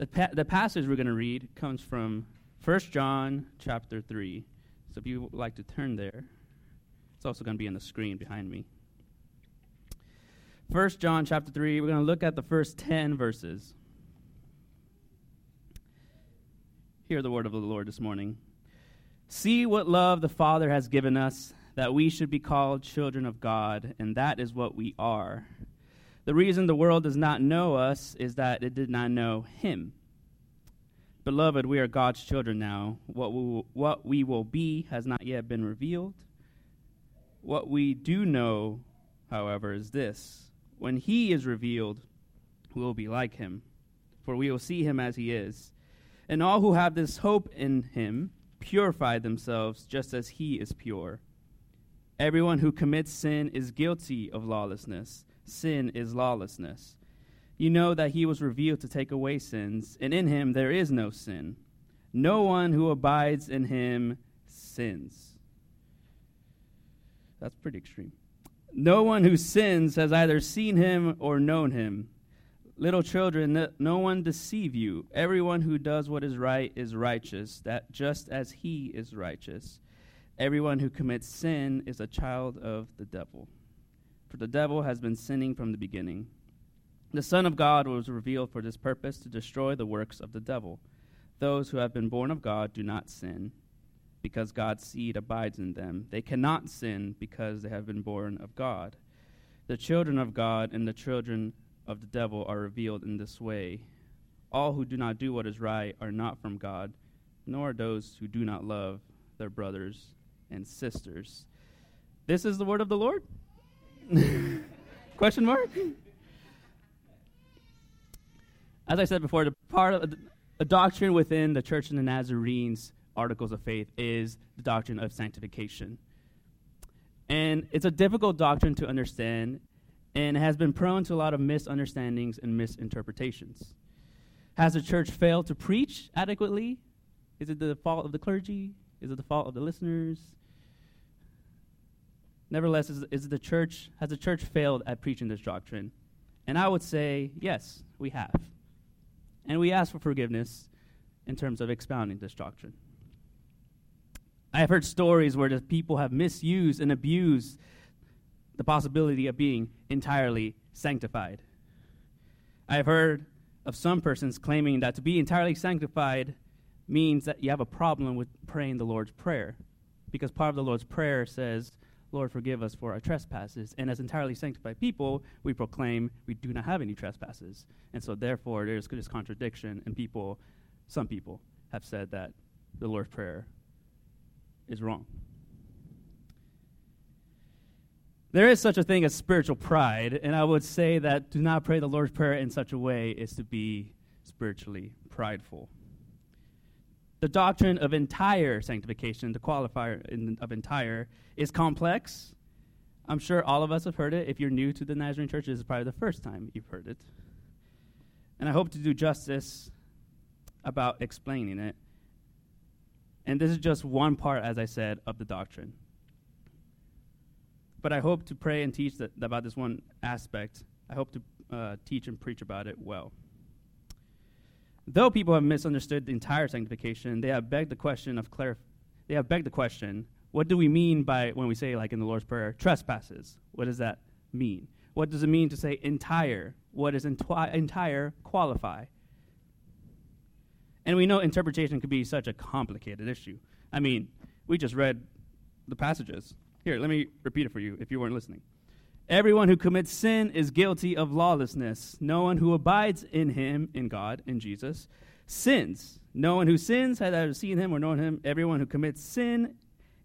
The, pa- the passage we're going to read comes from 1 John chapter 3. So if you would like to turn there, it's also going to be on the screen behind me. 1 John chapter 3, we're going to look at the first 10 verses. Hear the word of the Lord this morning. See what love the Father has given us, that we should be called children of God, and that is what we are. The reason the world does not know us is that it did not know Him. Beloved, we are God's children now. What we, will, what we will be has not yet been revealed. What we do know, however, is this when He is revealed, we will be like Him, for we will see Him as He is. And all who have this hope in him purify themselves just as he is pure. Everyone who commits sin is guilty of lawlessness. Sin is lawlessness. You know that he was revealed to take away sins, and in him there is no sin. No one who abides in him sins. That's pretty extreme. No one who sins has either seen him or known him. Little children, no one deceive you. Everyone who does what is right is righteous, that just as he is righteous. Everyone who commits sin is a child of the devil. For the devil has been sinning from the beginning. The Son of God was revealed for this purpose to destroy the works of the devil. Those who have been born of God do not sin, because God's seed abides in them. They cannot sin because they have been born of God. The children of God and the children of the devil are revealed in this way. All who do not do what is right are not from God, nor are those who do not love their brothers and sisters. This is the word of the Lord? Question mark? As I said before, the part of a doctrine within the Church of the Nazarene's articles of faith is the doctrine of sanctification. And it's a difficult doctrine to understand and has been prone to a lot of misunderstandings and misinterpretations. Has the church failed to preach adequately? Is it the fault of the clergy? Is it the fault of the listeners? Nevertheless, is, is the church has the church failed at preaching this doctrine? And I would say yes, we have. And we ask for forgiveness in terms of expounding this doctrine. I have heard stories where the people have misused and abused the possibility of being entirely sanctified. I have heard of some persons claiming that to be entirely sanctified means that you have a problem with praying the Lord's Prayer, because part of the Lord's Prayer says, Lord, forgive us for our trespasses. And as entirely sanctified people, we proclaim we do not have any trespasses. And so, therefore, there's this contradiction, and people, some people, have said that the Lord's Prayer is wrong. There is such a thing as spiritual pride, and I would say that do not pray the Lord's Prayer in such a way is to be spiritually prideful. The doctrine of entire sanctification, the qualifier in, of entire, is complex. I'm sure all of us have heard it. If you're new to the Nazarene Church, this is probably the first time you've heard it. And I hope to do justice about explaining it. And this is just one part, as I said, of the doctrine. But I hope to pray and teach that, about this one aspect. I hope to uh, teach and preach about it well. Though people have misunderstood the entire sanctification, they have begged the question of clarif- they have begged the question, what do we mean by when we say like in the Lord's Prayer, trespasses? What does that mean? What does it mean to say entire? What does enti- entire qualify? And we know interpretation could be such a complicated issue. I mean, we just read the passages. Here, let me repeat it for you if you weren't listening. Everyone who commits sin is guilty of lawlessness. No one who abides in him, in God, in Jesus, sins. No one who sins has either seen him or known him. Everyone who commits sin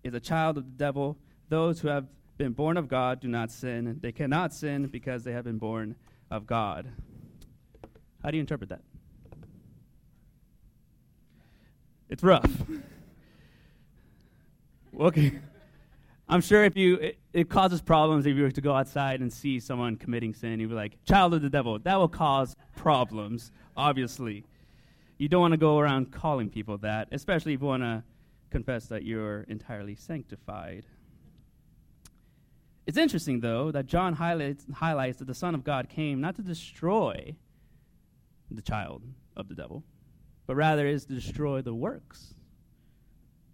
is a child of the devil. Those who have been born of God do not sin. They cannot sin because they have been born of God. How do you interpret that? It's rough. okay. I'm sure if you, it, it, causes problems if you were to go outside and see someone committing sin. You'd be like, child of the devil. That will cause problems, obviously. You don't want to go around calling people that, especially if you want to confess that you're entirely sanctified. It's interesting, though, that John highlights, highlights that the Son of God came not to destroy the child of the devil, but rather is to destroy the works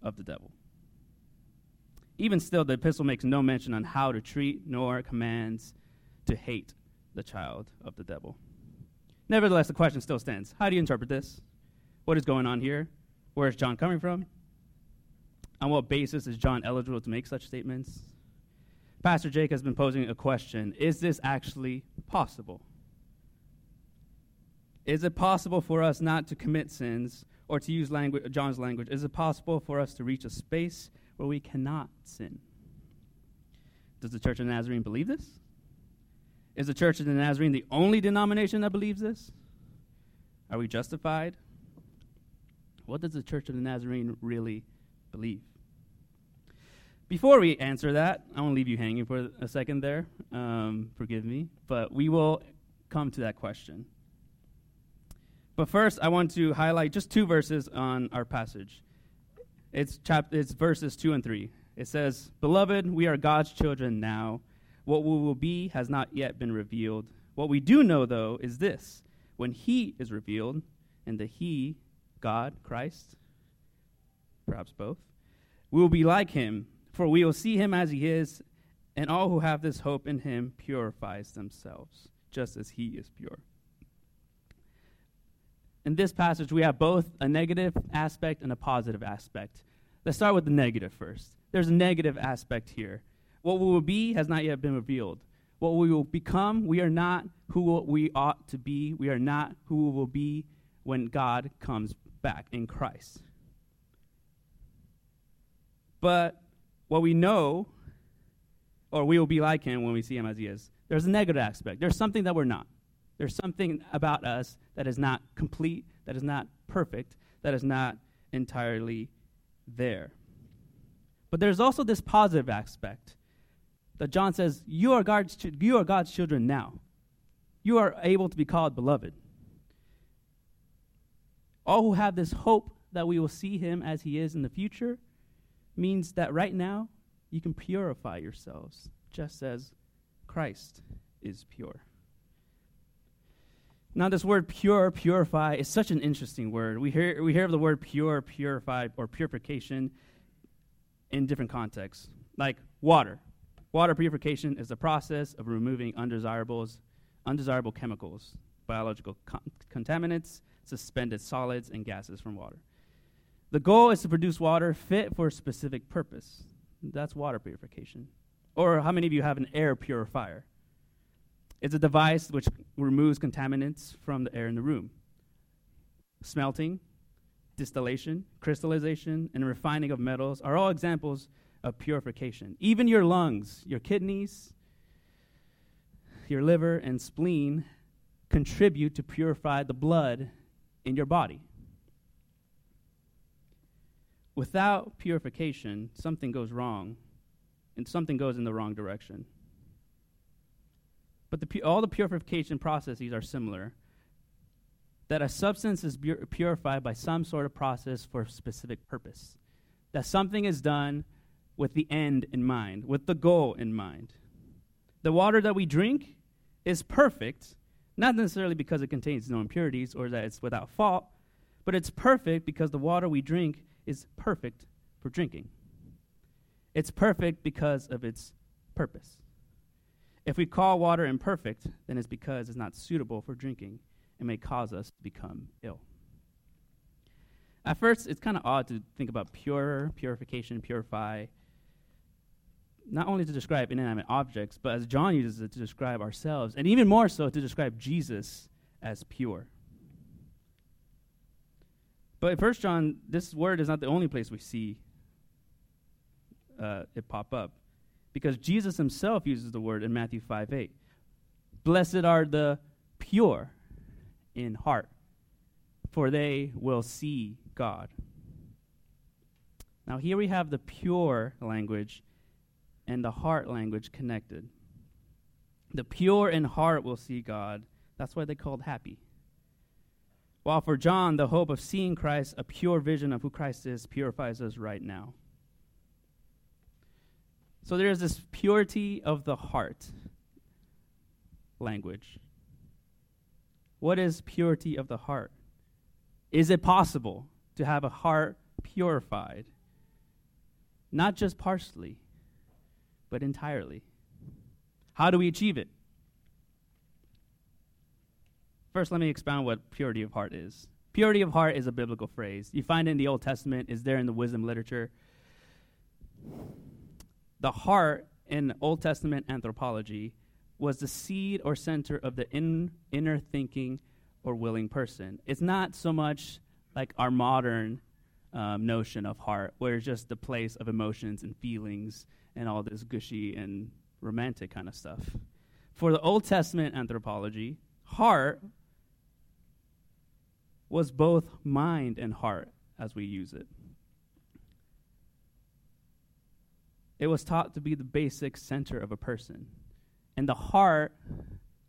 of the devil. Even still, the epistle makes no mention on how to treat nor commands to hate the child of the devil. Nevertheless, the question still stands How do you interpret this? What is going on here? Where is John coming from? On what basis is John eligible to make such statements? Pastor Jake has been posing a question Is this actually possible? Is it possible for us not to commit sins, or to use language, John's language, is it possible for us to reach a space where we cannot sin? Does the Church of the Nazarene believe this? Is the Church of the Nazarene the only denomination that believes this? Are we justified? What does the Church of the Nazarene really believe? Before we answer that, I won't leave you hanging for a second there. Um, forgive me. But we will come to that question. But first, I want to highlight just two verses on our passage. It's, chap- it's verses 2 and 3. It says, Beloved, we are God's children now. What we will be has not yet been revealed. What we do know, though, is this when He is revealed, and the He, God, Christ, perhaps both, we will be like Him, for we will see Him as He is, and all who have this hope in Him purifies themselves, just as He is pure in this passage, we have both a negative aspect and a positive aspect. Let's start with the negative first. There's a negative aspect here. What we will be has not yet been revealed. What we will become, we are not who we ought to be. We are not who we will be when God comes back in Christ. But what we know, or we will be like him when we see him as he is, there's a negative aspect. There's something that we're not. There's something about us that is not complete, that is not perfect, that is not entirely there. But there's also this positive aspect that John says, You are God's, you are God's children now. You are able to be called beloved. All who have this hope that we will see him as he is in the future means that right now you can purify yourselves just as Christ is pure. Now, this word pure, purify, is such an interesting word. We hear, we hear of the word pure, purify, or purification in different contexts, like water. Water purification is the process of removing undesirables, undesirable chemicals, biological con- contaminants, suspended solids, and gases from water. The goal is to produce water fit for a specific purpose. That's water purification. Or how many of you have an air purifier? It's a device which removes contaminants from the air in the room. Smelting, distillation, crystallization, and refining of metals are all examples of purification. Even your lungs, your kidneys, your liver, and spleen contribute to purify the blood in your body. Without purification, something goes wrong, and something goes in the wrong direction. But the all the purification processes are similar. That a substance is purified by some sort of process for a specific purpose. That something is done with the end in mind, with the goal in mind. The water that we drink is perfect, not necessarily because it contains no impurities or that it's without fault, but it's perfect because the water we drink is perfect for drinking. It's perfect because of its purpose. If we call water imperfect, then it's because it's not suitable for drinking and may cause us to become ill. At first, it's kind of odd to think about pure, purification, purify, not only to describe inanimate objects, but as John uses it to describe ourselves, and even more so to describe Jesus as pure. But in 1 John, this word is not the only place we see uh, it pop up because Jesus himself uses the word in Matthew 5 8. Blessed are the pure in heart, for they will see God. Now, here we have the pure language and the heart language connected. The pure in heart will see God. That's why they called happy. While for John, the hope of seeing Christ, a pure vision of who Christ is, purifies us right now. So there's this purity of the heart language. What is purity of the heart? Is it possible to have a heart purified? Not just partially, but entirely. How do we achieve it? First, let me expound what purity of heart is. Purity of heart is a biblical phrase. You find it in the Old Testament, is there in the wisdom literature. The heart in Old Testament anthropology was the seed or center of the in, inner thinking or willing person. It's not so much like our modern um, notion of heart, where it's just the place of emotions and feelings and all this gushy and romantic kind of stuff. For the Old Testament anthropology, heart was both mind and heart as we use it. It was taught to be the basic center of a person. And the heart,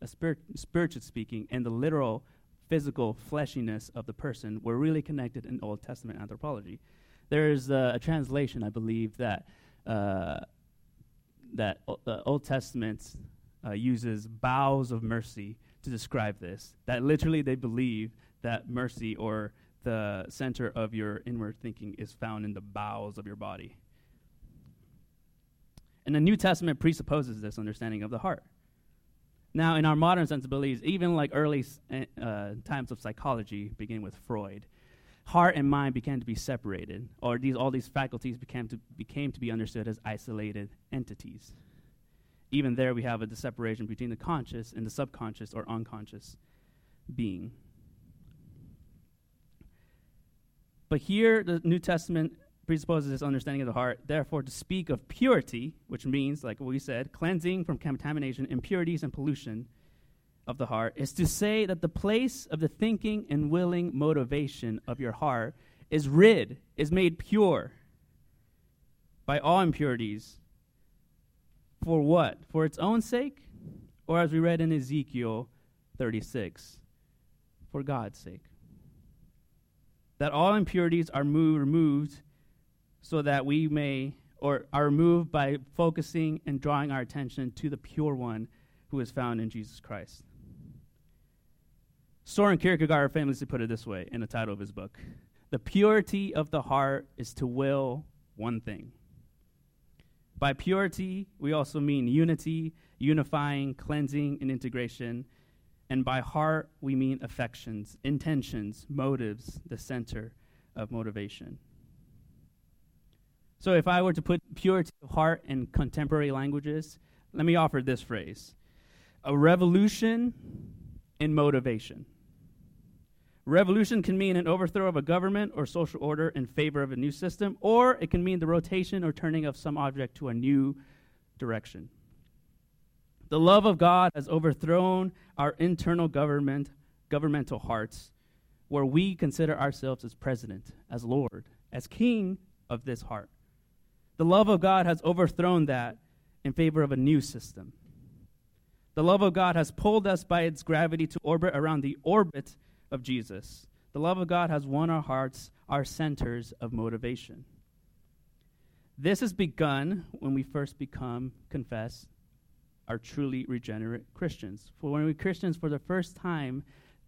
spirit, spiritually speaking, and the literal physical fleshiness of the person were really connected in Old Testament anthropology. There is a, translation, I believe, that uh, that o- the Old Testament uh, uses bowels of mercy to describe this. That literally they believe that mercy or the center of your inward thinking is found in the bowels of your body. And the New Testament presupposes this understanding of the heart. Now, in our modern sensibilities, even like early eh, uh, times of psychology, beginning with Freud, heart and mind began to be separated, or these, all these faculties became to, became to be understood as isolated entities. Even there, we have a separation between the conscious and the subconscious or unconscious being. But here, the New Testament presupposes this understanding of the heart. Therefore, to speak of purity, which means, like we said, cleansing from contamination, impurities, and pollution of the heart, is to say that the place of the thinking and willing motivation of your heart is rid, is made pure by all impurities. For what? For its own sake? Or as we read in Ezekiel 36, for God's sake. That all impurities are moved, removed so that we may, or are moved by focusing and drawing our attention to the pure one who is found in Jesus Christ. Soren Kierkegaard famously put it this way in the title of his book The purity of the heart is to will one thing. By purity, we also mean unity, unifying, cleansing, and integration. And by heart, we mean affections, intentions, motives, the center of motivation. So if I were to put purity of heart in contemporary languages, let me offer this phrase a revolution in motivation. Revolution can mean an overthrow of a government or social order in favor of a new system, or it can mean the rotation or turning of some object to a new direction. The love of God has overthrown our internal government, governmental hearts, where we consider ourselves as president, as Lord, as king of this heart. The love of God has overthrown that in favor of a new system. The love of God has pulled us by its gravity to orbit around the orbit of Jesus. The love of God has won our hearts, our centers of motivation. This has begun when we first become, confess, are truly regenerate Christians. For when we Christians, for the first time,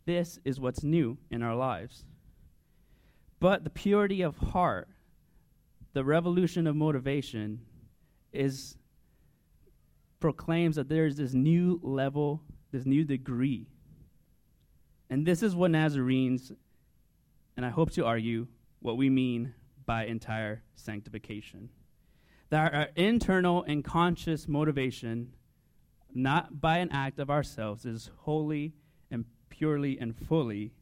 this is what's new in our lives. But the purity of heart the revolution of motivation is proclaims that there is this new level, this new degree. And this is what Nazarenes, and I hope to argue, what we mean by entire sanctification. That our internal and conscious motivation, not by an act of ourselves, is wholly and purely and fully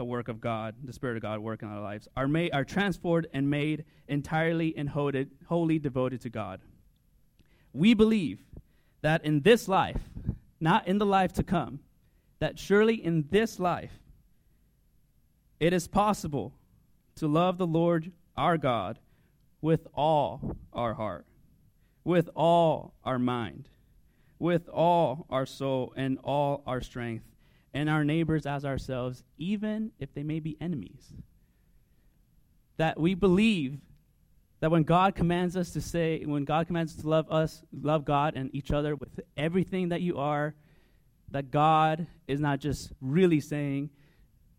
a work of God, the Spirit of God working in our lives, are made are transformed and made entirely and wholly, wholly devoted to God. We believe that in this life, not in the life to come, that surely in this life it is possible to love the Lord our God with all our heart, with all our mind, with all our soul, and all our strength and our neighbors as ourselves, even if they may be enemies. That we believe that when God commands us to say, when God commands us to love us, love God and each other with everything that you are, that God is not just really saying,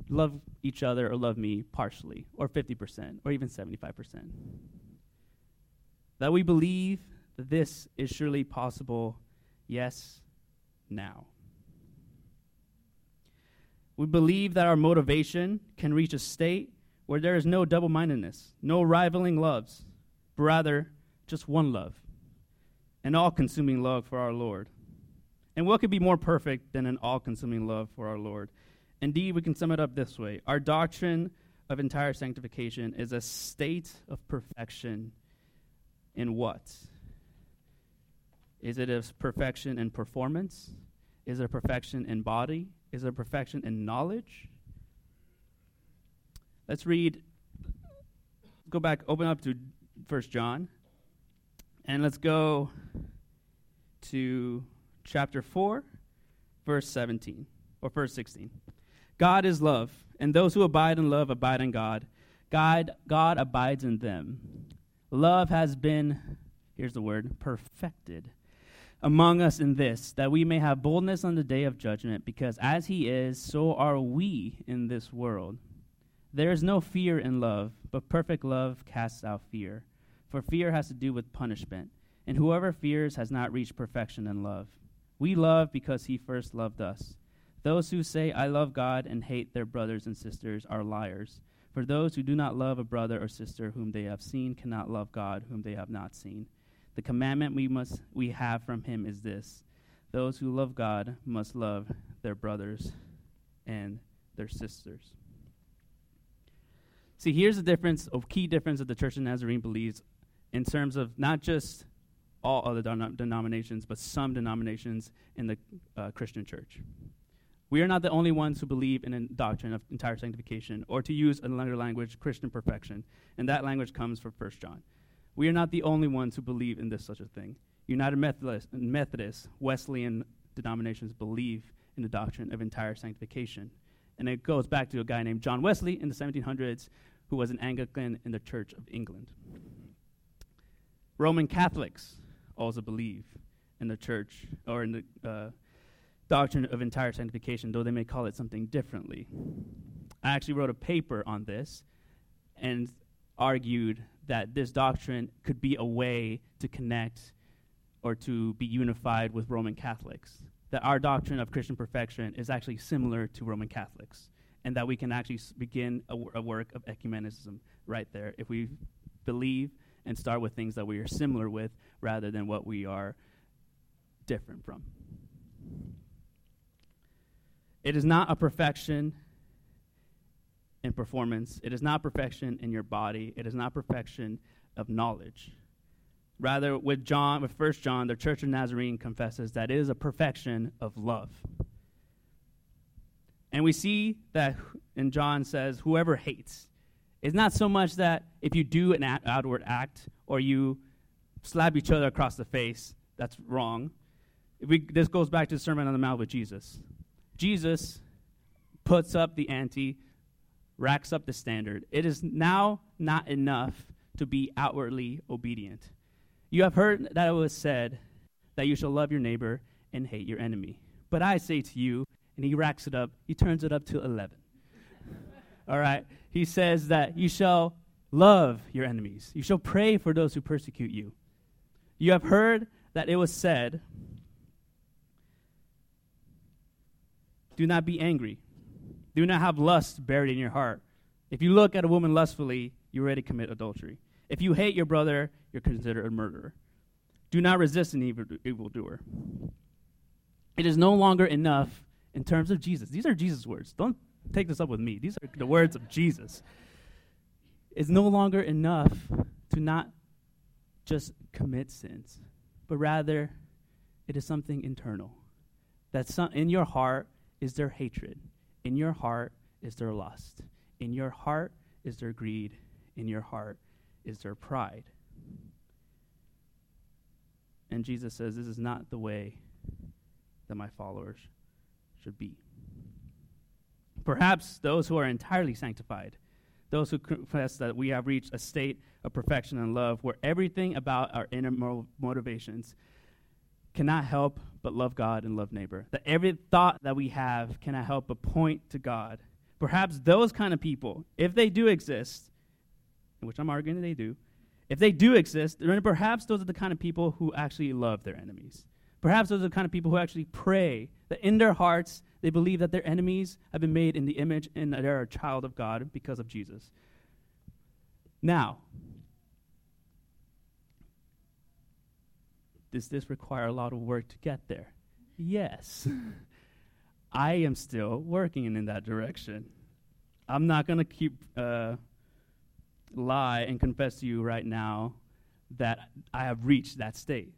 love each other or love me partially, or 50%, or even 75%. That we believe that this is surely possible, yes, now. We believe that our motivation can reach a state where there is no double mindedness, no rivaling loves, but rather just one love, an all consuming love for our Lord. And what could be more perfect than an all consuming love for our Lord? Indeed, we can sum it up this way Our doctrine of entire sanctification is a state of perfection in what? Is it a perfection in performance? Is it a perfection in body? Is a perfection in knowledge? Let's read, go back, open up to First John, and let's go to chapter 4, verse 17, or verse 16. God is love, and those who abide in love abide in God. God, God abides in them. Love has been, here's the word, perfected among us in this, that we may have boldness on the day of judgment, because as he is, so are we in this world. There is no fear in love, but perfect love casts out fear. For fear has to do with punishment, and whoever fears has not reached perfection in love. We love because he first loved us. Those who say, I love God, and hate their brothers and sisters are liars. For those who do not love a brother or sister whom they have seen cannot love God, whom they have not seen. The commandment we must we have from him is this: those who love God must love their brothers and their sisters. See, here's the difference, a key difference that the Church of Nazarene believes in terms of not just all other denominations, but some denominations in the uh, Christian church. We are not the only ones who believe in a doctrine of entire sanctification, or to use another language, Christian perfection. And that language comes from 1 John. We are not the only ones who believe in this such a thing. United Methodist, Wesleyan denominations believe in the doctrine of entire sanctification. And it goes back to a guy named John Wesley in the 1700s who was an Anglican in the Church of England. Roman Catholics also believe in the church or in the uh, doctrine of entire sanctification, though they may call it something differently. I actually wrote a paper on this and argued that this doctrine could be a way to connect or to be unified with Roman Catholics. That our doctrine of Christian perfection is actually similar to Roman Catholics, and that we can actually begin a work of ecumenicism right there if we believe and start with things that we are similar with rather than what we are different from. It is not a perfection in performance. It is not perfection in your body. It is not perfection of knowledge. Rather, with John, with First John, the Church of Nazarene confesses that it is a perfection of love. And we see that, and John says, whoever hates. It's not so much that if you do an outward act or you slap each other across the face, that's wrong. We, this goes back to the Sermon on the Mount with Jesus. Jesus puts up the ante racks up the standard. It is now not enough to be outwardly obedient. You have heard that it was said that you shall love your neighbor and hate your enemy. But I say to you, and he racks it up, he turns it up to 11. All right? He says that you shall love your enemies, you shall pray for those who persecute you. You have heard that it was said, Do not be angry do not have lust buried in your heart. If you look at a woman lustfully, you already commit adultery. If you hate your brother, you're considered a murderer. Do not resist an evil evildoer. It is no longer enough in terms of Jesus. These are Jesus' words. Don't take this up with me. These are the words of Jesus. It's no longer enough to not just commit sins, but rather it is something internal. That some, in your heart is there hatred in your heart is there lust. In your heart is there greed. In your heart is there pride. And Jesus says, This is not the way that my followers should be. Perhaps those who are entirely sanctified, those who confess that we have reached a state of perfection and love where everything about our inner motivations cannot help but love God and love neighbor. That every thought that we have cannot help but point to God, perhaps those kind of people, if they do exist, which I'm arguing they do, if they do exist, then perhaps those are the kind of people who actually love their enemies. Perhaps those are the kind of people who actually pray that in their hearts they believe that their enemies have been made in the image and that they're a child of God because of Jesus. Now, does this require a lot of work to get there? Yes. I am still working in that direction. I'm not going to keep uh, lie and confess to you right now that I have reached that state.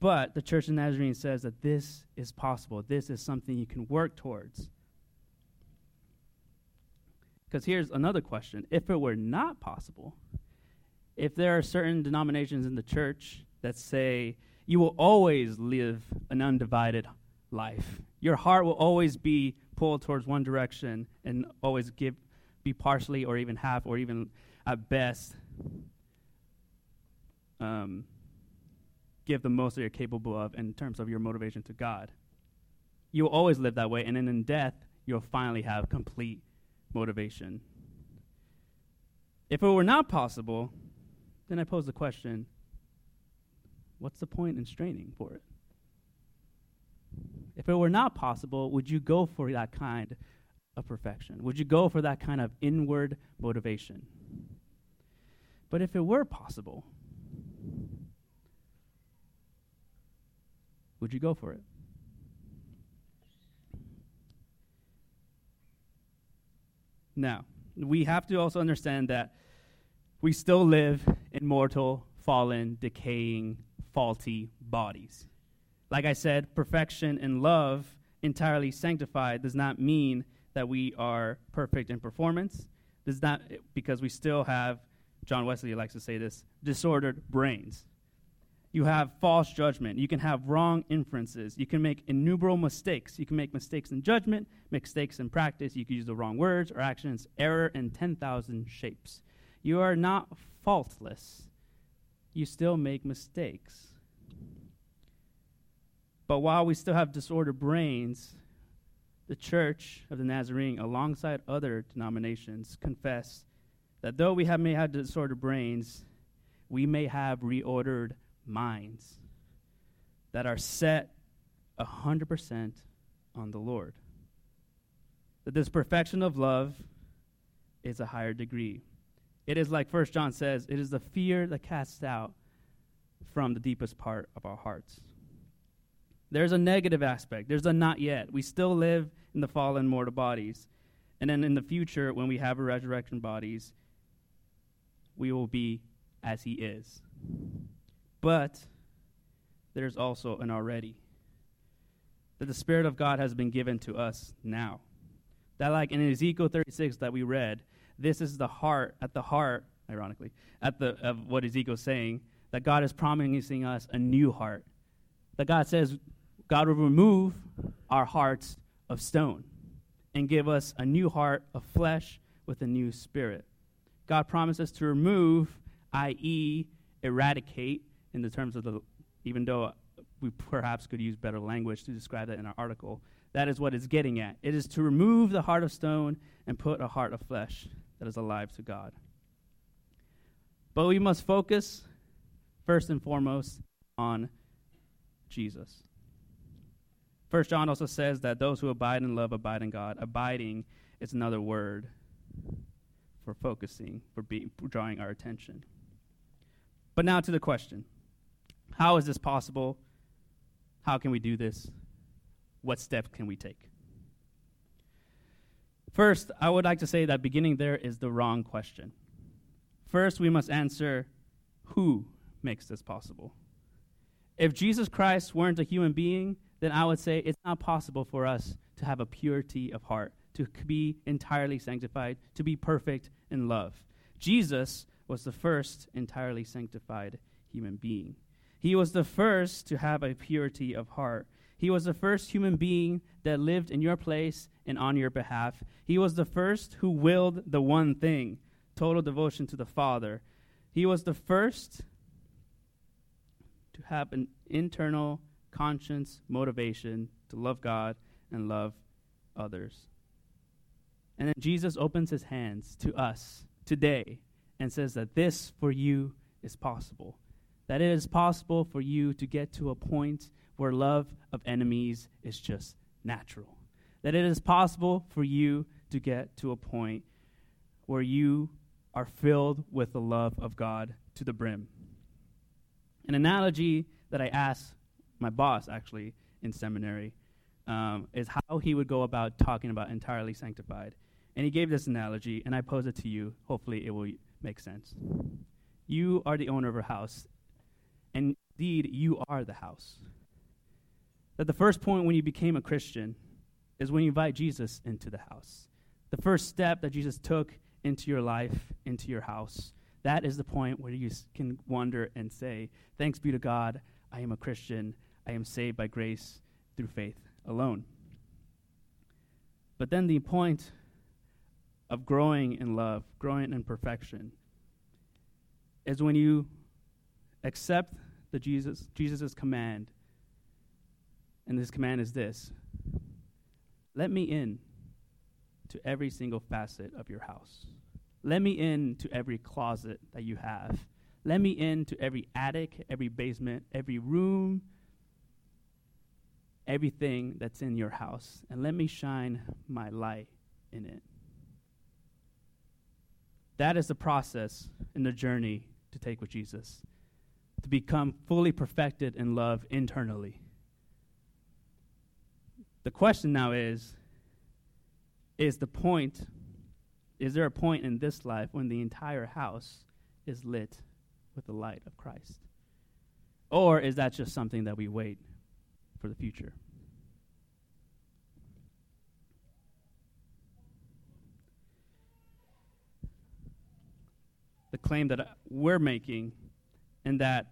But the Church of Nazarene says that this is possible. This is something you can work towards. Because here's another question if it were not possible, if there are certain denominations in the church that say you will always live an undivided life, your heart will always be pulled towards one direction and always give be partially or even half or even at best um, give the most that you're capable of in terms of your motivation to God. You'll always live that way, and then in death, you'll finally have complete motivation. If it were not possible, then I pose the question what's the point in straining for it? If it were not possible, would you go for that kind of perfection? Would you go for that kind of inward motivation? But if it were possible, would you go for it? Now, we have to also understand that we still live in mortal, fallen, decaying, faulty bodies. Like I said, perfection in love, entirely sanctified, does not mean that we are perfect in performance. Does not because we still have, John Wesley likes to say this, disordered brains. You have false judgment. You can have wrong inferences. You can make innumerable mistakes. You can make mistakes in judgment, mistakes in practice. You can use the wrong words or actions, error in 10,000 shapes. You are not faultless. You still make mistakes. But while we still have disordered brains, the Church of the Nazarene, alongside other denominations, confess that though we have, may have disordered brains, we may have reordered minds that are set 100% on the Lord. That this perfection of love is a higher degree. It is like First John says, it is the fear that casts out from the deepest part of our hearts. There's a negative aspect. There's a not yet. We still live in the fallen mortal bodies. And then in the future, when we have a resurrection bodies, we will be as he is. But there's also an already. That the Spirit of God has been given to us now. That, like in Ezekiel 36 that we read, this is the heart, at the heart, ironically, at the of what Ezekiel's saying, that God is promising us a new heart. That God says, God will remove our hearts of stone and give us a new heart of flesh with a new spirit. God promises to remove, i.e., eradicate, in the terms of the, even though we perhaps could use better language to describe that in our article, that is what it's getting at. It is to remove the heart of stone and put a heart of flesh that is alive to God. But we must focus first and foremost on Jesus. First John also says that those who abide in love abide in God. Abiding is another word for focusing, for, for drawing our attention. But now to the question How is this possible? How can we do this? What steps can we take? First, I would like to say that beginning there is the wrong question. First, we must answer who makes this possible? If Jesus Christ weren't a human being, then I would say it's not possible for us to have a purity of heart, to be entirely sanctified, to be perfect in love. Jesus was the first entirely sanctified human being. He was the first to have a purity of heart. He was the first human being that lived in your place and on your behalf. He was the first who willed the one thing total devotion to the Father. He was the first to have an internal conscience, motivation to love God and love others. And then Jesus opens his hands to us today and says that this for you is possible. That it is possible for you to get to a point where love of enemies is just natural. That it is possible for you to get to a point where you are filled with the love of God to the brim. An analogy that I asked my boss actually in seminary um, is how he would go about talking about entirely sanctified. And he gave this analogy, and I pose it to you. Hopefully, it will make sense. You are the owner of a house, and indeed, you are the house. That the first point when you became a Christian is when you invite Jesus into the house. The first step that Jesus took into your life, into your house, that is the point where you can wonder and say, Thanks be to God, I am a Christian. I am saved by grace through faith alone. But then the point of growing in love, growing in perfection, is when you accept the Jesus command. And his command is this let me in to every single facet of your house. Let me in to every closet that you have. Let me in to every attic, every basement, every room, everything that's in your house. And let me shine my light in it. That is the process and the journey to take with Jesus, to become fully perfected in love internally. The question now is is the point is there a point in this life when the entire house is lit with the light of Christ? Or is that just something that we wait for the future? The claim that we're making, and that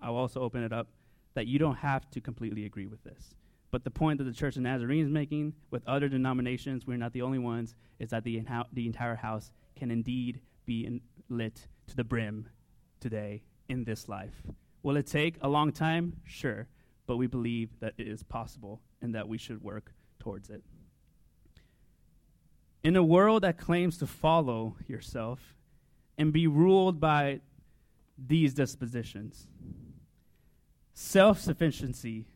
I'll also open it up, that you don't have to completely agree with this. But the point that the Church of Nazarene is making with other denominations, we're not the only ones, is that the, the entire house can indeed be in, lit to the brim today in this life. Will it take a long time? Sure. But we believe that it is possible and that we should work towards it. In a world that claims to follow yourself and be ruled by these dispositions, self sufficiency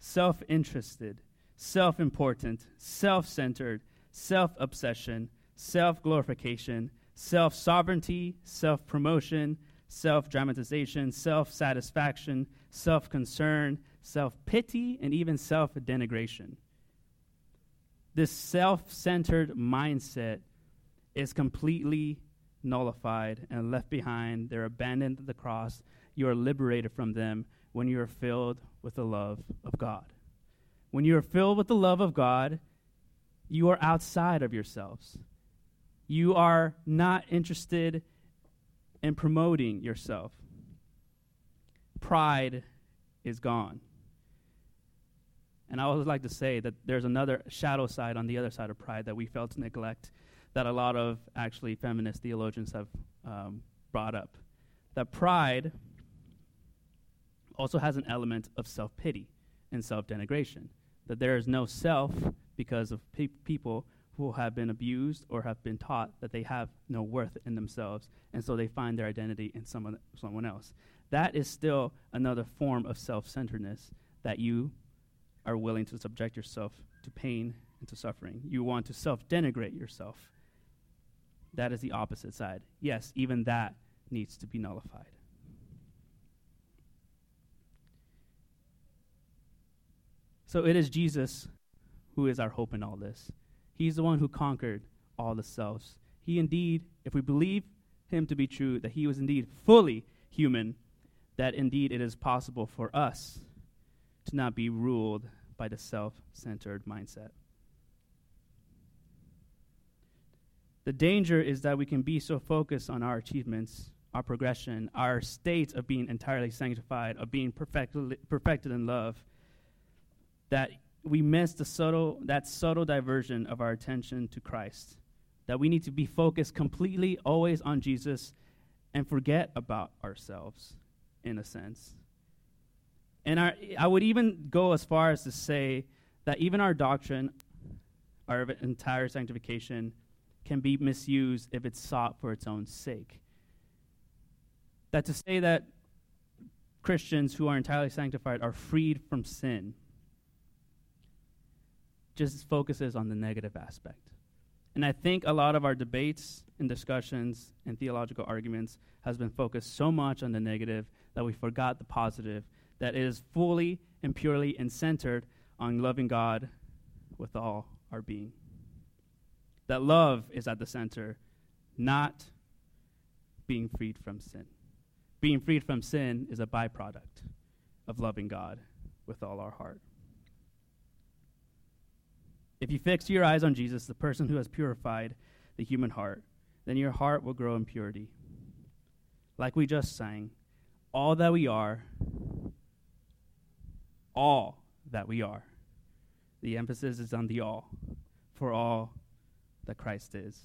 self interested, self important, self centered, self obsession, self glorification, self sovereignty, self promotion, self dramatization, self satisfaction, self concern, self pity, and even self denigration. This self centered mindset is completely nullified and left behind. They're abandoned at the cross. You are liberated from them when you are filled with the love of God. When you are filled with the love of God, you are outside of yourselves. You are not interested in promoting yourself. Pride is gone. And I always like to say that there's another shadow side on the other side of pride that we fail to neglect, that a lot of actually feminist theologians have um, brought up. That pride also has an element of self pity and self denigration. That there is no self because of pe- people who have been abused or have been taught that they have no worth in themselves, and so they find their identity in someone, someone else. That is still another form of self centeredness that you are willing to subject yourself to pain and to suffering. You want to self denigrate yourself. That is the opposite side. Yes, even that needs to be nullified. So it is Jesus who is our hope in all this. He's the one who conquered all the selves. He indeed, if we believe him to be true, that he was indeed fully human, that indeed it is possible for us to not be ruled by the self centered mindset. The danger is that we can be so focused on our achievements, our progression, our state of being entirely sanctified, of being perfected, perfected in love, that we miss the subtle, that subtle diversion of our attention to Christ. That we need to be focused completely, always on Jesus, and forget about ourselves, in a sense. And our, I would even go as far as to say that even our doctrine our entire sanctification can be misused if it's sought for its own sake. That to say that Christians who are entirely sanctified are freed from sin just focuses on the negative aspect. And I think a lot of our debates and discussions and theological arguments has been focused so much on the negative that we forgot the positive, that it is fully and purely and centered on loving God with all our being. That love is at the center, not being freed from sin. Being freed from sin is a byproduct of loving God with all our heart. If you fix your eyes on Jesus, the person who has purified the human heart, then your heart will grow in purity. Like we just sang, all that we are, all that we are. The emphasis is on the all, for all that Christ is.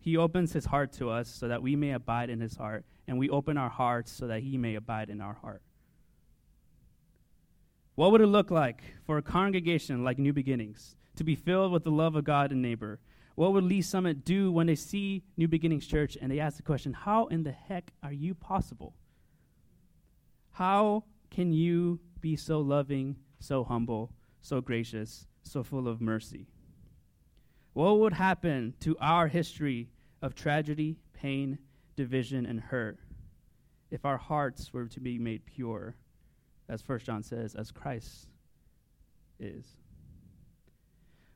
He opens his heart to us so that we may abide in his heart, and we open our hearts so that he may abide in our heart. What would it look like for a congregation like New Beginnings to be filled with the love of God and neighbor? What would Lee's Summit do when they see New Beginnings Church and they ask the question, How in the heck are you possible? How can you be so loving, so humble, so gracious, so full of mercy? What would happen to our history of tragedy, pain, division, and hurt if our hearts were to be made pure? As First John says, as Christ is.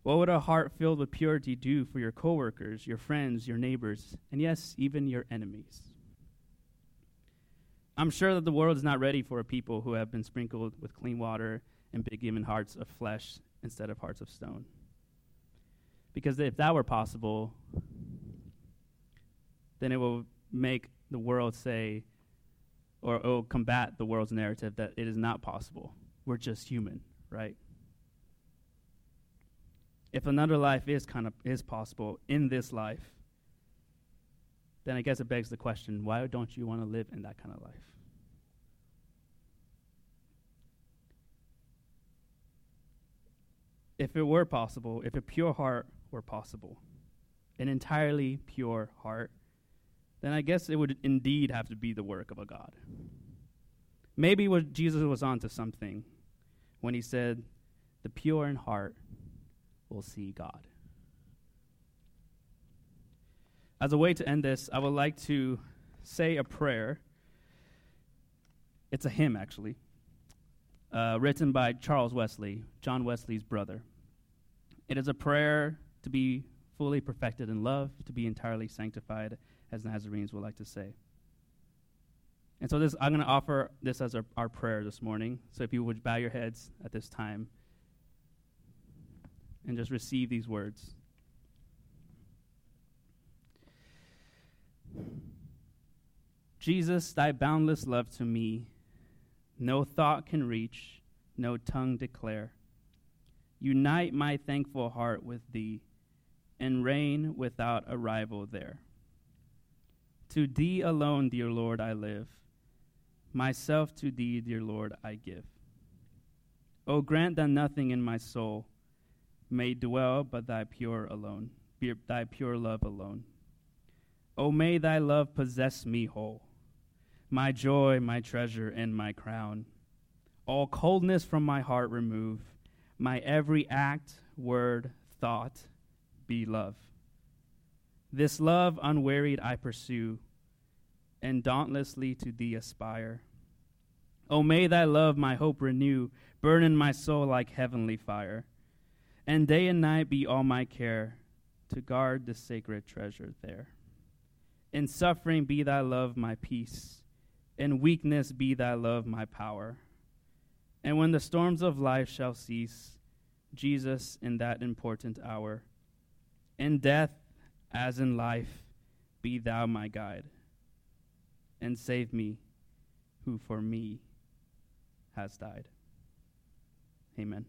What would a heart filled with purity do for your coworkers, your friends, your neighbors, and yes, even your enemies? I'm sure that the world is not ready for a people who have been sprinkled with clean water and been given hearts of flesh instead of hearts of stone. Because if that were possible, then it will make the world say, or it will combat the world's narrative that it is not possible. We're just human, right? If another life is kind of is possible in this life, then I guess it begs the question, why don't you want to live in that kind of life? If it were possible, if a pure heart were possible, an entirely pure heart, then I guess it would indeed have to be the work of a God. Maybe what Jesus was onto something when he said, The pure in heart will see God. As a way to end this, I would like to say a prayer. It's a hymn, actually, uh, written by Charles Wesley, John Wesley's brother. It is a prayer to be fully perfected in love, to be entirely sanctified as Nazarenes would like to say. And so this, I'm going to offer this as our, our prayer this morning. So if you would bow your heads at this time and just receive these words. Jesus, thy boundless love to me, no thought can reach, no tongue declare. Unite my thankful heart with thee, and reign without a rival there. To thee alone, dear Lord, I live. Myself to thee, dear Lord, I give. O grant that nothing in my soul may dwell but thy pure alone, thy pure love alone. O may thy love possess me whole, my joy, my treasure, and my crown. All coldness from my heart remove, my every act, word, thought be love. This love unwearied I pursue, and dauntlessly to thee aspire. O may thy love my hope renew, burn in my soul like heavenly fire, and day and night be all my care to guard the sacred treasure there. In suffering be thy love my peace, in weakness be thy love my power. And when the storms of life shall cease, Jesus, in that important hour, in death as in life, be thou my guide, and save me, who for me has died. Amen.